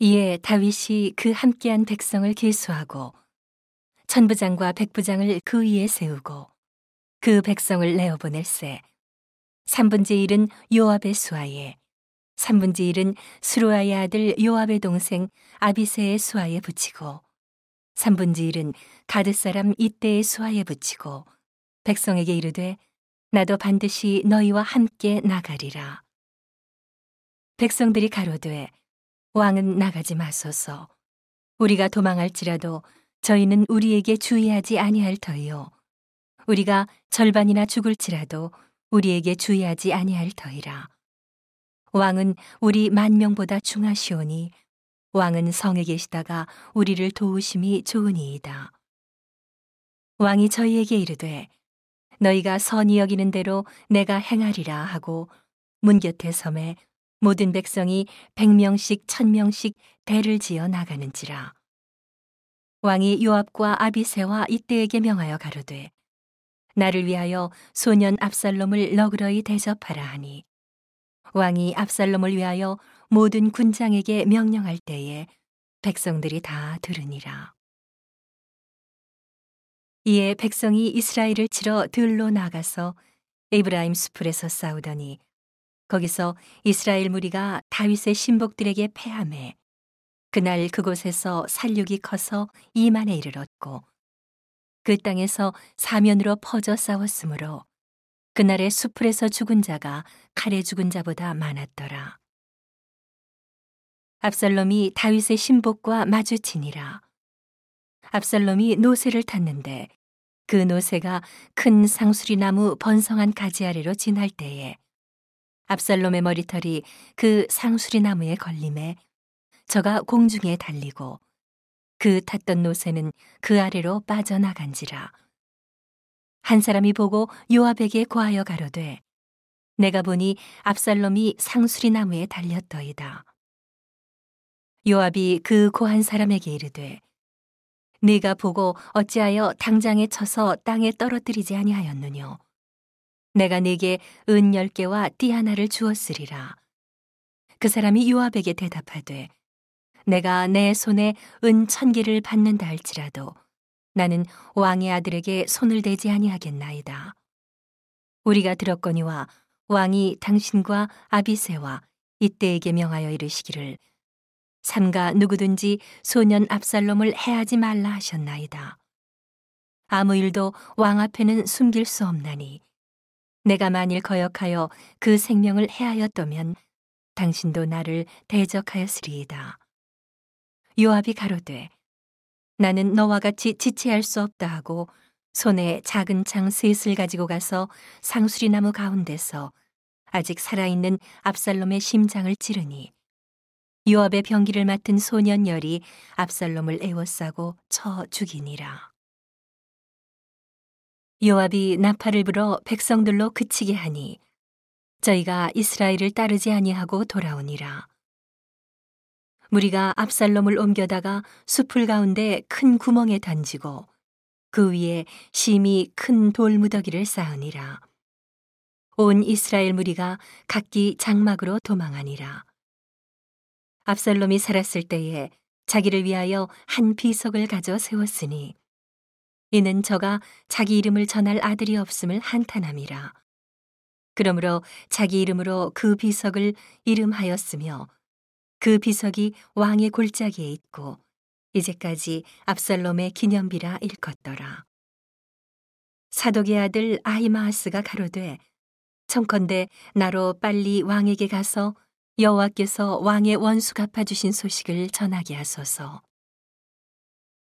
이에 다윗이 그 함께한 백성을 계수하고 천부장과 백부장을 그 위에 세우고 그 백성을 내어 보낼세 3분의 1은 요압의 수하에 3분의 1은 수루아의 아들 요압의 동생 아비세의 수하에 붙이고 3분의 1은 가드 사람 이때의 수하에 붙이고 백성에게 이르되 나도 반드시 너희와 함께 나가리라. 백성들이 가로되 왕은 나가지 마소서. 우리가 도망할지라도 저희는 우리에게 주의하지 아니할 터이요. 우리가 절반이나 죽을지라도 우리에게 주의하지 아니할 터이라. 왕은 우리 만 명보다 중하시오니 왕은 성에 계시다가 우리를 도우심이 좋으니이다. 왕이 저희에게 이르되 너희가 선히 여기는 대로 내가 행하리라 하고 문 곁에 섬에 모든 백성이 백명씩 천명씩 대를 지어 나가는지라. 왕이 요압과 아비세와 이때에게 명하여 가로되 나를 위하여 소년 압살롬을 너그러이 대접하라 하니 왕이 압살롬을 위하여 모든 군장에게 명령할 때에 백성들이 다 들으니라. 이에 백성이 이스라엘을 치러 들로 나가서 에브라임 수풀에서 싸우더니 거기서 이스라엘 무리가 다윗의 신복들에게 패함해 그날 그곳에서 살육이 커서 이만에 이르렀고 그 땅에서 사면으로 퍼져 싸웠으므로 그날의 수풀에서 죽은 자가 칼에 죽은 자보다 많았더라. 압살롬이 다윗의 신복과 마주치니라. 압살롬이 노새를 탔는데 그 노새가 큰 상수리 나무 번성한 가지 아래로 지날 때에 압살롬의 머리털이 그 상수리 나무에 걸림에 저가 공중에 달리고 그 탔던 노새는 그 아래로 빠져나간지라. 한 사람이 보고 요압에게 고하여 가로되 내가 보니 압살롬이 상수리 나무에 달렸더이다. 요압이 그 고한 사람에게 이르되 네가 보고 어찌하여 당장에 쳐서 땅에 떨어뜨리지 아니하였느뇨 내가 네게 은 열 개와 띠 하나를 주었으리라 그 사람이 요압에게 대답하되 내가 내 손에 은 천 개를 받는다 할지라도 나는 왕의 아들에게 손을 대지 아니하겠나이다. 우리가 들었거니와 왕이 당신과 아비세와 이때에게 명하여 이르시기를 삼가 누구든지 소년 압살롬을 해하지 말라 하셨나이다. 아무 일도 왕 앞에는 숨길 수 없나니 내가 만일 거역하여 그 생명을 해하였다면 당신도 나를 대적하였으리이다. 요압이 가로되 나는 너와 같이 지체할 수 없다 하고 손에 작은 창 셋을 가지고 가서 상수리 나무 가운데서 아직 살아있는 압살롬의 심장을 찌르니 요압의 병기를 맡은 소년열이 압살롬을 애워싸고 쳐 죽이니라. 요압이 나팔을 불어 백성들로 그치게 하니 저희가 이스라엘을 따르지 아니하고 돌아오니라. 무리가 압살롬을 옮겨다가 숲을 가운데 큰 구멍에 던지고 그 위에 심히 큰 돌무더기를 쌓으니라. 온 이스라엘 무리가 각기 장막으로 도망하니라. 압살롬이 살았을 때에 자기를 위하여 한 비석을 가져 세웠으니 이는 저가 자기 이름을 전할 아들이 없음을 한탄함이라. 그러므로 자기 이름으로 그 비석을 이름하였으며 그 비석이 왕의 골짜기에 있고 이제까지 압살롬의 기념비라 일컫더라. 사독의 아들 아히마하스가 가로되 청컨대 나로 빨리 왕에게 가서 여호와께서 왕의 원수 갚아주신 소식을 전하게 하소서.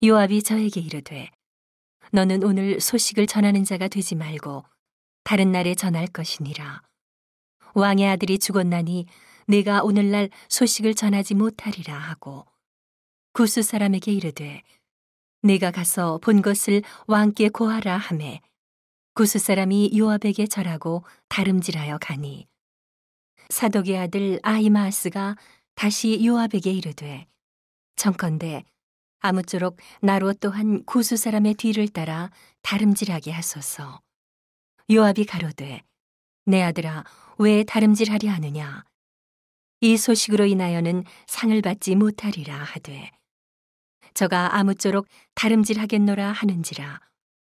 요압이 저에게 이르되 너는 오늘 소식을 전하는 자가 되지 말고 다른 날에 전할 것이니라. 왕의 아들이 죽었나니 내가 오늘날 소식을 전하지 못하리라 하고 구스 사람에게 이르되 내가 가서 본 것을 왕께 고하라 하매 구스 사람이 요압에게 절하고 다름질하여 가니 사독의 아들 아이마스가 다시 요압에게 이르되 청컨대 아무쪼록 나로 또한 구수 사람의 뒤를 따라 다름질하게 하소서. 요압이 가로되 내 아들아 왜 다름질하려 하느냐 이 소식으로 인하여는 상을 받지 못하리라 하되 저가 아무쪼록 다름질하겠노라 하는지라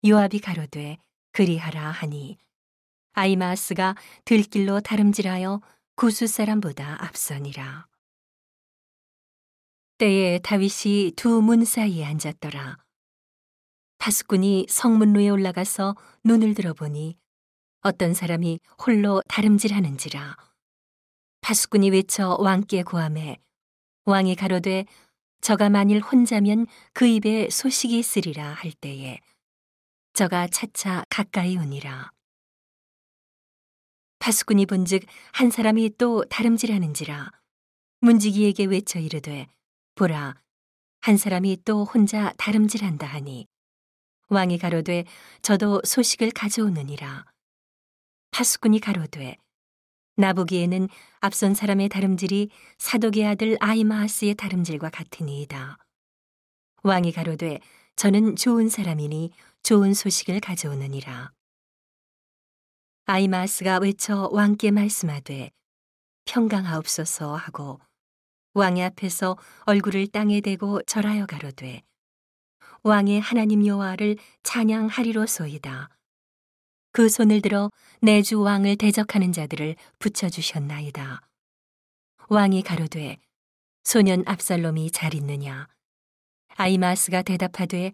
요압이 가로되 그리하라 하니 아이마스가 들길로 다름질하여 구수 사람보다 앞서니라. 때에 다윗이 두 문 사이에 앉았더라. 파수꾼이 성문로에 올라가서 눈을 들어보니 어떤 사람이 홀로 다름질하는지라. 파수꾼이 외쳐 왕께 고함해 왕이 가로되 저가 만일 혼자면 그 입에 소식이 있으리라 할 때에 저가 차차 가까이 오니라. 파수꾼이 본즉 한 사람이 또 다름질하는지라 문지기에게 외쳐 이르되 보라 한 사람이 또 혼자 다름질한다 하니 왕이 가로되 저도 소식을 가져오느니라. 파수꾼이 가로되 나 보기에는 앞선 사람의 다름질이 사독의 아들 아이마하스의 다름질과 같으니이다. 왕이 가로되 저는 좋은 사람이니 좋은 소식을 가져오느니라. 아이마스가 외쳐 왕께 말씀하되 평강하옵소서 하고 왕의 앞에서 얼굴을 땅에 대고 절하여 가로되 왕의 하나님 여호와를 찬양하리로소이다. 그 손을 들어 내 주 왕을 대적하는 자들을 붙여 주셨나이다. 왕이 가로되 소년 압살롬이 잘 있느냐 아이마스가 대답하되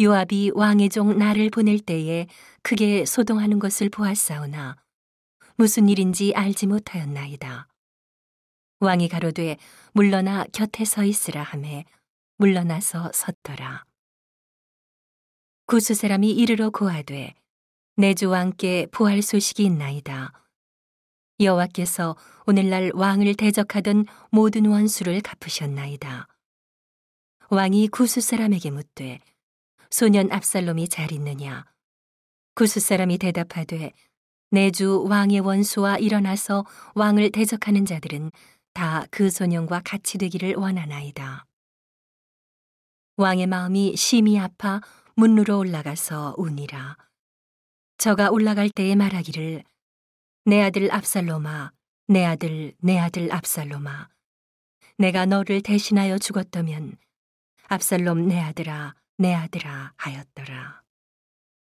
요압이 왕의 종 나를 보낼 때에 크게 소동하는 것을 보았사오나 무슨 일인지 알지 못하였나이다. 왕이 가로되 물러나 곁에 서 있으라 하매 물러나서 섰더라. 구수 사람이 이르러 고하되 내 주 왕께 부활 소식이 있나이다. 여호와께서 오늘날 왕을 대적하던 모든 원수를 갚으셨나이다. 왕이 구수 사람에게 묻되 소년 압살롬이 잘 있느냐? 구수 사람이 대답하되 내 주 왕의 원수와 일어나서 왕을 대적하는 자들은 다 그 소년과 같이 되기를 원하나이다. 왕의 마음이 심히 아파 문으로 올라가서 우니라. 저가 올라갈 때에 말하기를 내 아들 압살롬아, 내 아들, 내 아들 압살롬아. 내가 너를 대신하여 죽었다면 압살롬 내 아들아, 내 아들아 하였더라.